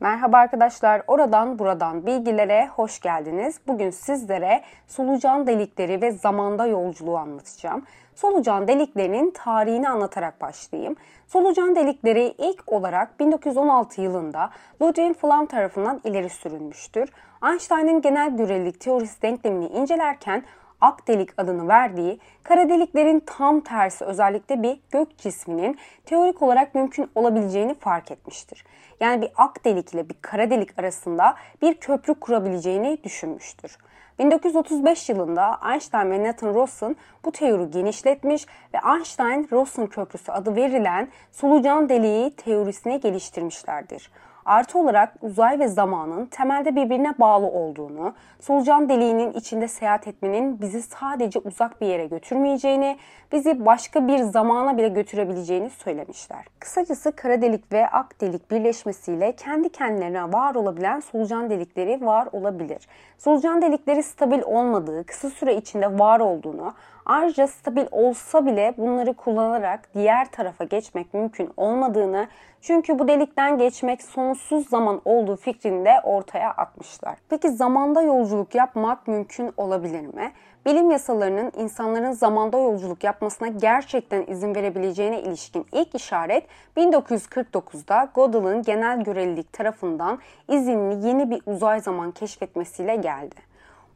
Merhaba arkadaşlar, oradan buradan bilgilere hoş geldiniz. Bugün sizlere solucan delikleri ve zamanda yolculuğu anlatacağım. Solucan deliklerinin tarihini anlatarak başlayayım. Solucan delikleri ilk olarak 1916 yılında Ludwig Flam tarafından ileri sürülmüştür. Einstein'ın genel görelilik teorisi denklemini incelerken ak delik adını verdiği kara deliklerin tam tersi özellikle bir gök cisminin teorik olarak mümkün olabileceğini fark etmiştir. Yani bir ak delik ile bir kara delik arasında bir köprü kurabileceğini düşünmüştür. 1935 yılında Einstein ve Nathan Rosen bu teori genişletmiş ve Einstein-Rosen köprüsü adı verilen solucan deliği teorisini geliştirmişlerdir. Artı olarak uzay ve zamanın temelde birbirine bağlı olduğunu, solucan deliğinin içinde seyahat etmenin bizi sadece uzak bir yere götürmeyeceğini, bizi başka bir zamana bile götürebileceğini söylemişler. Kısacası kara delik ve ak delik birleşmesiyle kendi kendilerine var olabilen solucan delikleri var olabilir. Solucan delikleri stabil olmadığı, kısa süre içinde var olduğunu, Ayrıca stabil olsa bile bunları kullanarak diğer tarafa geçmek mümkün olmadığını çünkü bu delikten geçmek sonsuz zaman olduğu fikrini de ortaya atmışlar. Peki zamanda yolculuk yapmak mümkün olabilir mi? Bilim yasalarının insanların zamanda yolculuk yapmasına gerçekten izin verebileceğine ilişkin ilk işaret 1949'da Gödel'in genel görelilik tarafından izinli yeni bir uzay zaman keşfetmesiyle geldi.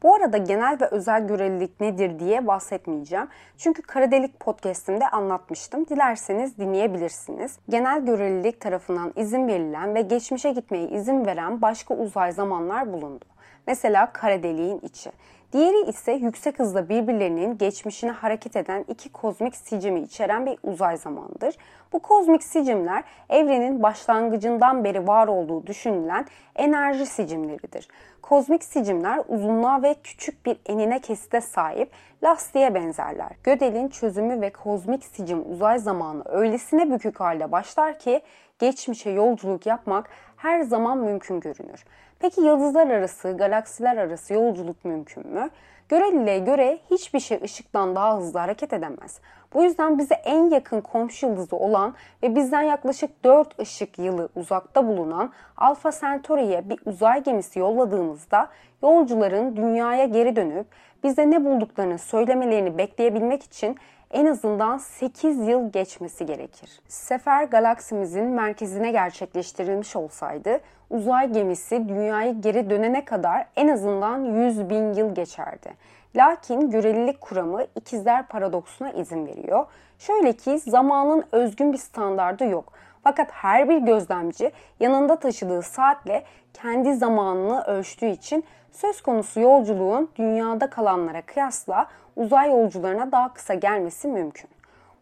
Bu arada genel ve özel görelilik nedir diye bahsetmeyeceğim. Çünkü Kara Delik podcast'imde anlatmıştım. Dilerseniz dinleyebilirsiniz. Genel görelilik tarafından izin verilen ve geçmişe gitmeye izin veren başka uzay zamanlar bulundu. Mesela kara deliğin içi. Diğeri ise yüksek hızla birbirlerinin geçmişine hareket eden iki kozmik sicimi içeren bir uzay zamanıdır. Bu kozmik sicimler evrenin başlangıcından beri var olduğu düşünülen enerji sicimleridir. Kozmik sicimler uzunluğa ve küçük bir enine kesite sahip lastiğe benzerler. Gödel'in çözümü ve kozmik sicim uzay zamanı öylesine bükük halde başlar ki geçmişe yolculuk yapmak her zaman mümkün görünür. Peki yıldızlar arası, galaksiler arası yolculuk mümkün mü? Göreliliğe göre hiçbir şey ışıktan daha hızlı hareket edemez. Bu yüzden bize en yakın komşu yıldızı olan ve bizden yaklaşık 4 ışık yılı uzakta bulunan Alpha Centauri'ye bir uzay gemisi yolladığımızda yolcuların dünyaya geri dönüp bize ne bulduklarını söylemelerini bekleyebilmek için en azından 8 yıl geçmesi gerekir. Sefer galaksimizin merkezine gerçekleştirilmiş olsaydı uzay gemisi dünyaya geri dönene kadar en azından 100 bin yıl geçerdi. Lakin görelilik kuramı ikizler paradoksuna izin veriyor. Şöyle ki zamanın özgün bir standardı yok. Fakat her bir gözlemci yanında taşıdığı saatle kendi zamanını ölçtüğü için söz konusu yolculuğun dünyada kalanlara kıyasla uzay yolcularına daha kısa gelmesi mümkün.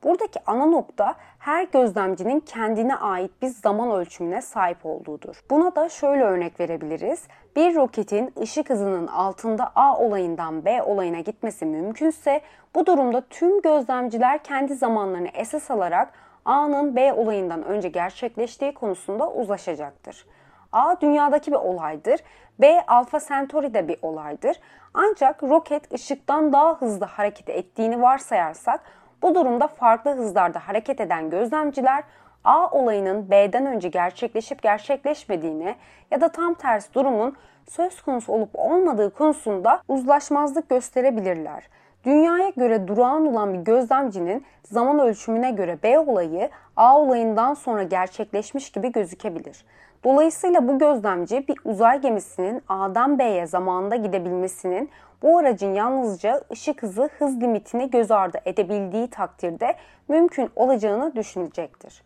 Buradaki ana nokta her gözlemcinin kendine ait bir zaman ölçümüne sahip olduğudur. Buna da şöyle örnek verebiliriz. Bir roketin ışık hızının altında A olayından B olayına gitmesi mümkünse bu durumda tüm gözlemciler kendi zamanlarını esas alarak A'nın B olayından önce gerçekleştiği konusunda uzlaşacaktır. A dünyadaki bir olaydır. B Alfa Centauri'de bir olaydır. Ancak roket ışıktan daha hızlı hareket ettiğini varsayarsak bu durumda farklı hızlarda hareket eden gözlemciler A olayının B'den önce gerçekleşip gerçekleşmediğini ya da tam tersi durumun söz konusu olup olmadığı konusunda uzlaşmazlık gösterebilirler. Dünyaya göre durağan olan bir gözlemcinin zaman ölçümüne göre B olayı A olayından sonra gerçekleşmiş gibi gözükebilir. Dolayısıyla bu gözlemci bir uzay gemisinin A'dan B'ye zamanında gidebilmesinin bu aracın yalnızca ışık hızı hız limitini göz ardı edebildiği takdirde mümkün olacağını düşünecektir.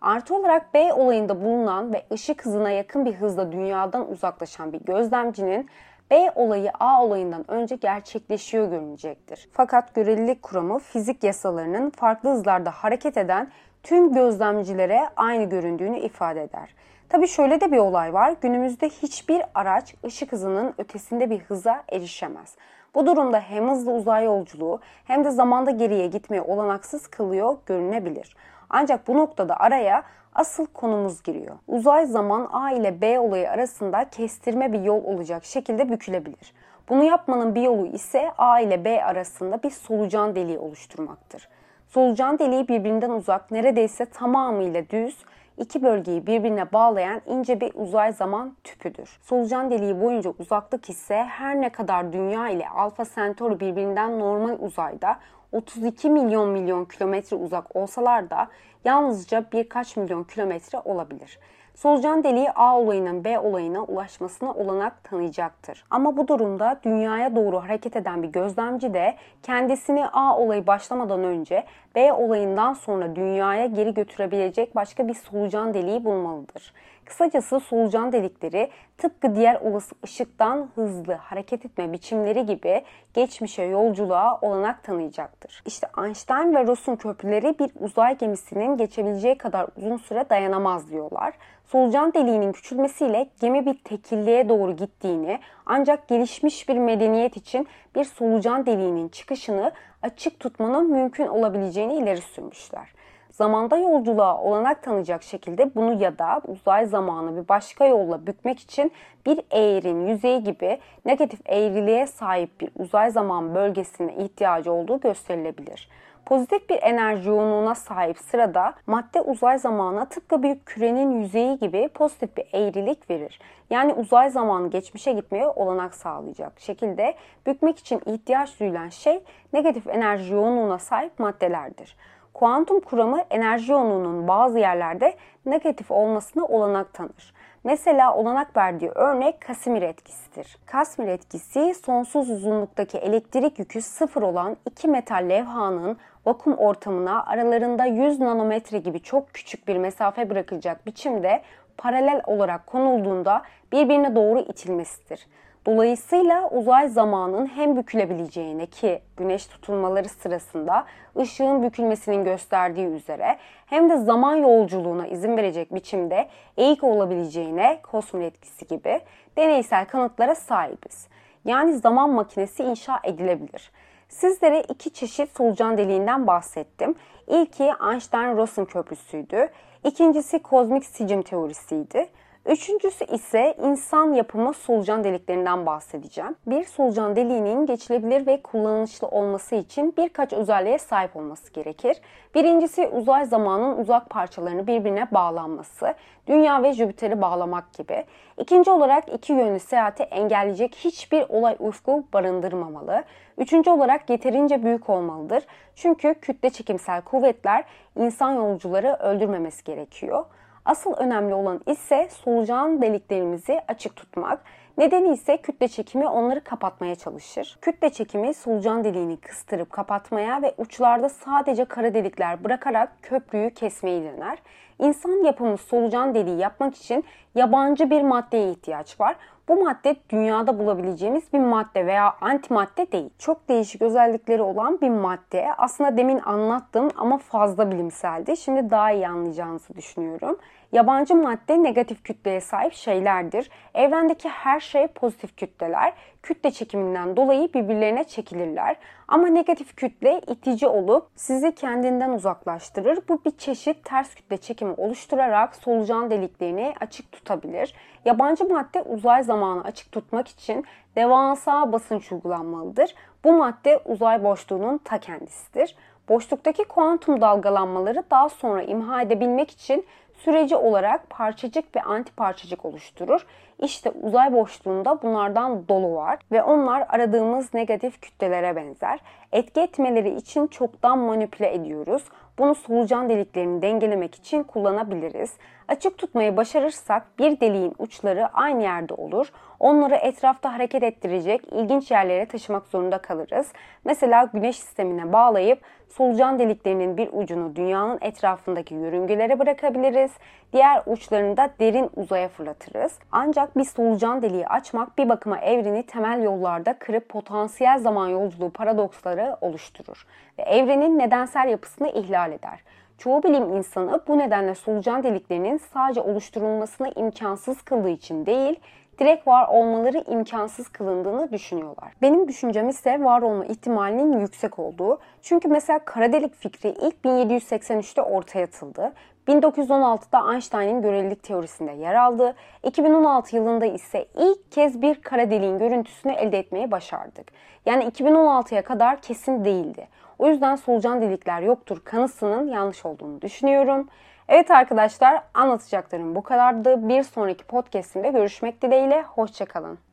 Artı olarak B olayında bulunan ve ışık hızına yakın bir hızla dünyadan uzaklaşan bir gözlemcinin B olayı A olayından önce gerçekleşiyor görünecektir. Fakat görelilik kuramı fizik yasalarının farklı hızlarda hareket eden tüm gözlemcilere aynı göründüğünü ifade eder. Tabi şöyle de bir olay var. Günümüzde hiçbir araç ışık hızının ötesinde bir hıza erişemez. Bu durumda hem hızlı uzay yolculuğu hem de zamanda geriye gitmeyi olanaksız kılıyor görünebilir. Ancak bu noktada araya asıl konumuz giriyor. Uzay zaman A ile B olayı arasında kestirme bir yol olacak şekilde bükülebilir. Bunu yapmanın bir yolu ise A ile B arasında bir solucan deliği oluşturmaktır. Solucan deliği birbirinden uzak, neredeyse tamamıyla düz, iki bölgeyi birbirine bağlayan ince bir uzay zaman tüpüdür. Solucan deliği boyunca uzaklık ise her ne kadar Dünya ile Alfa Centauri birbirinden normal uzayda 32 milyon milyon kilometre uzak olsalar da yalnızca birkaç milyon kilometre olabilir. Solucan deliği A olayının B olayına ulaşmasına olanak tanıyacaktır. Ama bu durumda dünyaya doğru hareket eden bir gözlemci de kendisini A olayı başlamadan önce B olayından sonra dünyaya geri götürebilecek başka bir solucan deliği bulmalıdır. Kısacası solucan delikleri tıpkı diğer olası ışıktan hızlı hareket etme biçimleri gibi geçmişe yolculuğa olanak tanıyacaktır. İşte Einstein ve Ross'un köprüleri bir uzay gemisinin geçebileceği kadar uzun süre dayanamaz diyorlar. Solucan deliğinin küçülmesiyle gemi bir tekilliğe doğru gittiğini ancak gelişmiş bir medeniyet için bir solucan deliğinin çıkışını açık tutmanın mümkün olabileceğini ileri sürmüşler zamanda yolculuğa olanak tanıyacak şekilde bunu ya da uzay zamanı bir başka yolla bükmek için bir eğrin yüzeyi gibi negatif eğriliğe sahip bir uzay zaman bölgesine ihtiyacı olduğu gösterilebilir. Pozitif bir enerji yoğunluğuna sahip sırada madde uzay zamanına tıpkı bir kürenin yüzeyi gibi pozitif bir eğrilik verir. Yani uzay zamanı geçmişe gitmeye olanak sağlayacak şekilde bükmek için ihtiyaç duyulan şey negatif enerji yoğunluğuna sahip maddelerdir. Kuantum kuramı enerji yoğunluğunun bazı yerlerde negatif olmasına olanak tanır. Mesela olanak verdiği örnek Casimir etkisidir. Casimir etkisi sonsuz uzunluktaki elektrik yükü sıfır olan iki metal levhanın vakum ortamına aralarında 100 nanometre gibi çok küçük bir mesafe bırakacak biçimde paralel olarak konulduğunda birbirine doğru itilmesidir. Dolayısıyla uzay zamanın hem bükülebileceğine ki güneş tutulmaları sırasında ışığın bükülmesinin gösterdiği üzere hem de zaman yolculuğuna izin verecek biçimde eğik olabileceğine kosmol etkisi gibi deneysel kanıtlara sahibiz. Yani zaman makinesi inşa edilebilir. Sizlere iki çeşit solucan deliğinden bahsettim. İlki Einstein-Rosen köprüsüydü. İkincisi kozmik sicim teorisiydi. Üçüncüsü ise insan yapımı solucan deliklerinden bahsedeceğim. Bir solucan deliğinin geçilebilir ve kullanışlı olması için birkaç özelliğe sahip olması gerekir. Birincisi uzay zamanın uzak parçalarını birbirine bağlanması, Dünya ve Jüpiter'i bağlamak gibi. İkinci olarak iki yönlü seyahati engelleyecek hiçbir olay ufku barındırmamalı. Üçüncü olarak yeterince büyük olmalıdır. Çünkü kütle çekimsel kuvvetler insan yolcuları öldürmemesi gerekiyor. Asıl önemli olan ise solucan deliklerimizi açık tutmak. Nedeni ise kütle çekimi onları kapatmaya çalışır. Kütle çekimi solucan deliğini kıstırıp kapatmaya ve uçlarda sadece kara delikler bırakarak köprüyü kesmeyi dener. İnsan yapımı solucan deliği yapmak için yabancı bir maddeye ihtiyaç var. Bu madde dünyada bulabileceğimiz bir madde veya antimadde değil. Çok değişik özellikleri olan bir madde. Aslında demin anlattım ama fazla bilimseldi. Şimdi daha iyi anlayacağınızı düşünüyorum. Yabancı madde negatif kütleye sahip şeylerdir. Evrendeki her şey pozitif kütleler. Kütle çekiminden dolayı birbirlerine çekilirler. Ama negatif kütle itici olup sizi kendinden uzaklaştırır. Bu bir çeşit ters kütle çekimi oluşturarak solucan deliklerini açık tutabilir. Yabancı madde uzay zamanı açık tutmak için devasa basınç uygulanmalıdır. Bu madde uzay boşluğunun ta kendisidir. Boşluktaki kuantum dalgalanmaları daha sonra imha edebilmek için süreci olarak parçacık ve anti parçacık oluşturur. İşte uzay boşluğunda bunlardan dolu var ve onlar aradığımız negatif kütlelere benzer. Etki etmeleri için çoktan manipüle ediyoruz. Bunu solucan deliklerini dengelemek için kullanabiliriz. Açık tutmayı başarırsak bir deliğin uçları aynı yerde olur. Onları etrafta hareket ettirecek ilginç yerlere taşımak zorunda kalırız. Mesela güneş sistemine bağlayıp solucan deliklerinin bir ucunu dünyanın etrafındaki yörüngelere bırakabiliriz. Diğer uçlarını da derin uzaya fırlatırız. Ancak bir solucan deliği açmak bir bakıma evreni temel yollarda kırıp potansiyel zaman yolculuğu paradoksları oluşturur ve evrenin nedensel yapısını ihlal eder. Çoğu bilim insanı bu nedenle solucan deliklerinin sadece oluşturulmasını imkansız kıldığı için değil, direkt var olmaları imkansız kılındığını düşünüyorlar. Benim düşüncem ise var olma ihtimalinin yüksek olduğu. Çünkü mesela kara delik fikri ilk 1783'te ortaya atıldı. 1916'da Einstein'in görelilik teorisinde yer aldı. 2016 yılında ise ilk kez bir kara deliğin görüntüsünü elde etmeyi başardık. Yani 2016'ya kadar kesin değildi. O yüzden solucan delikler yoktur kanısının yanlış olduğunu düşünüyorum. Evet arkadaşlar anlatacaklarım bu kadardı. Bir sonraki podcastimde görüşmek dileğiyle. Hoşçakalın.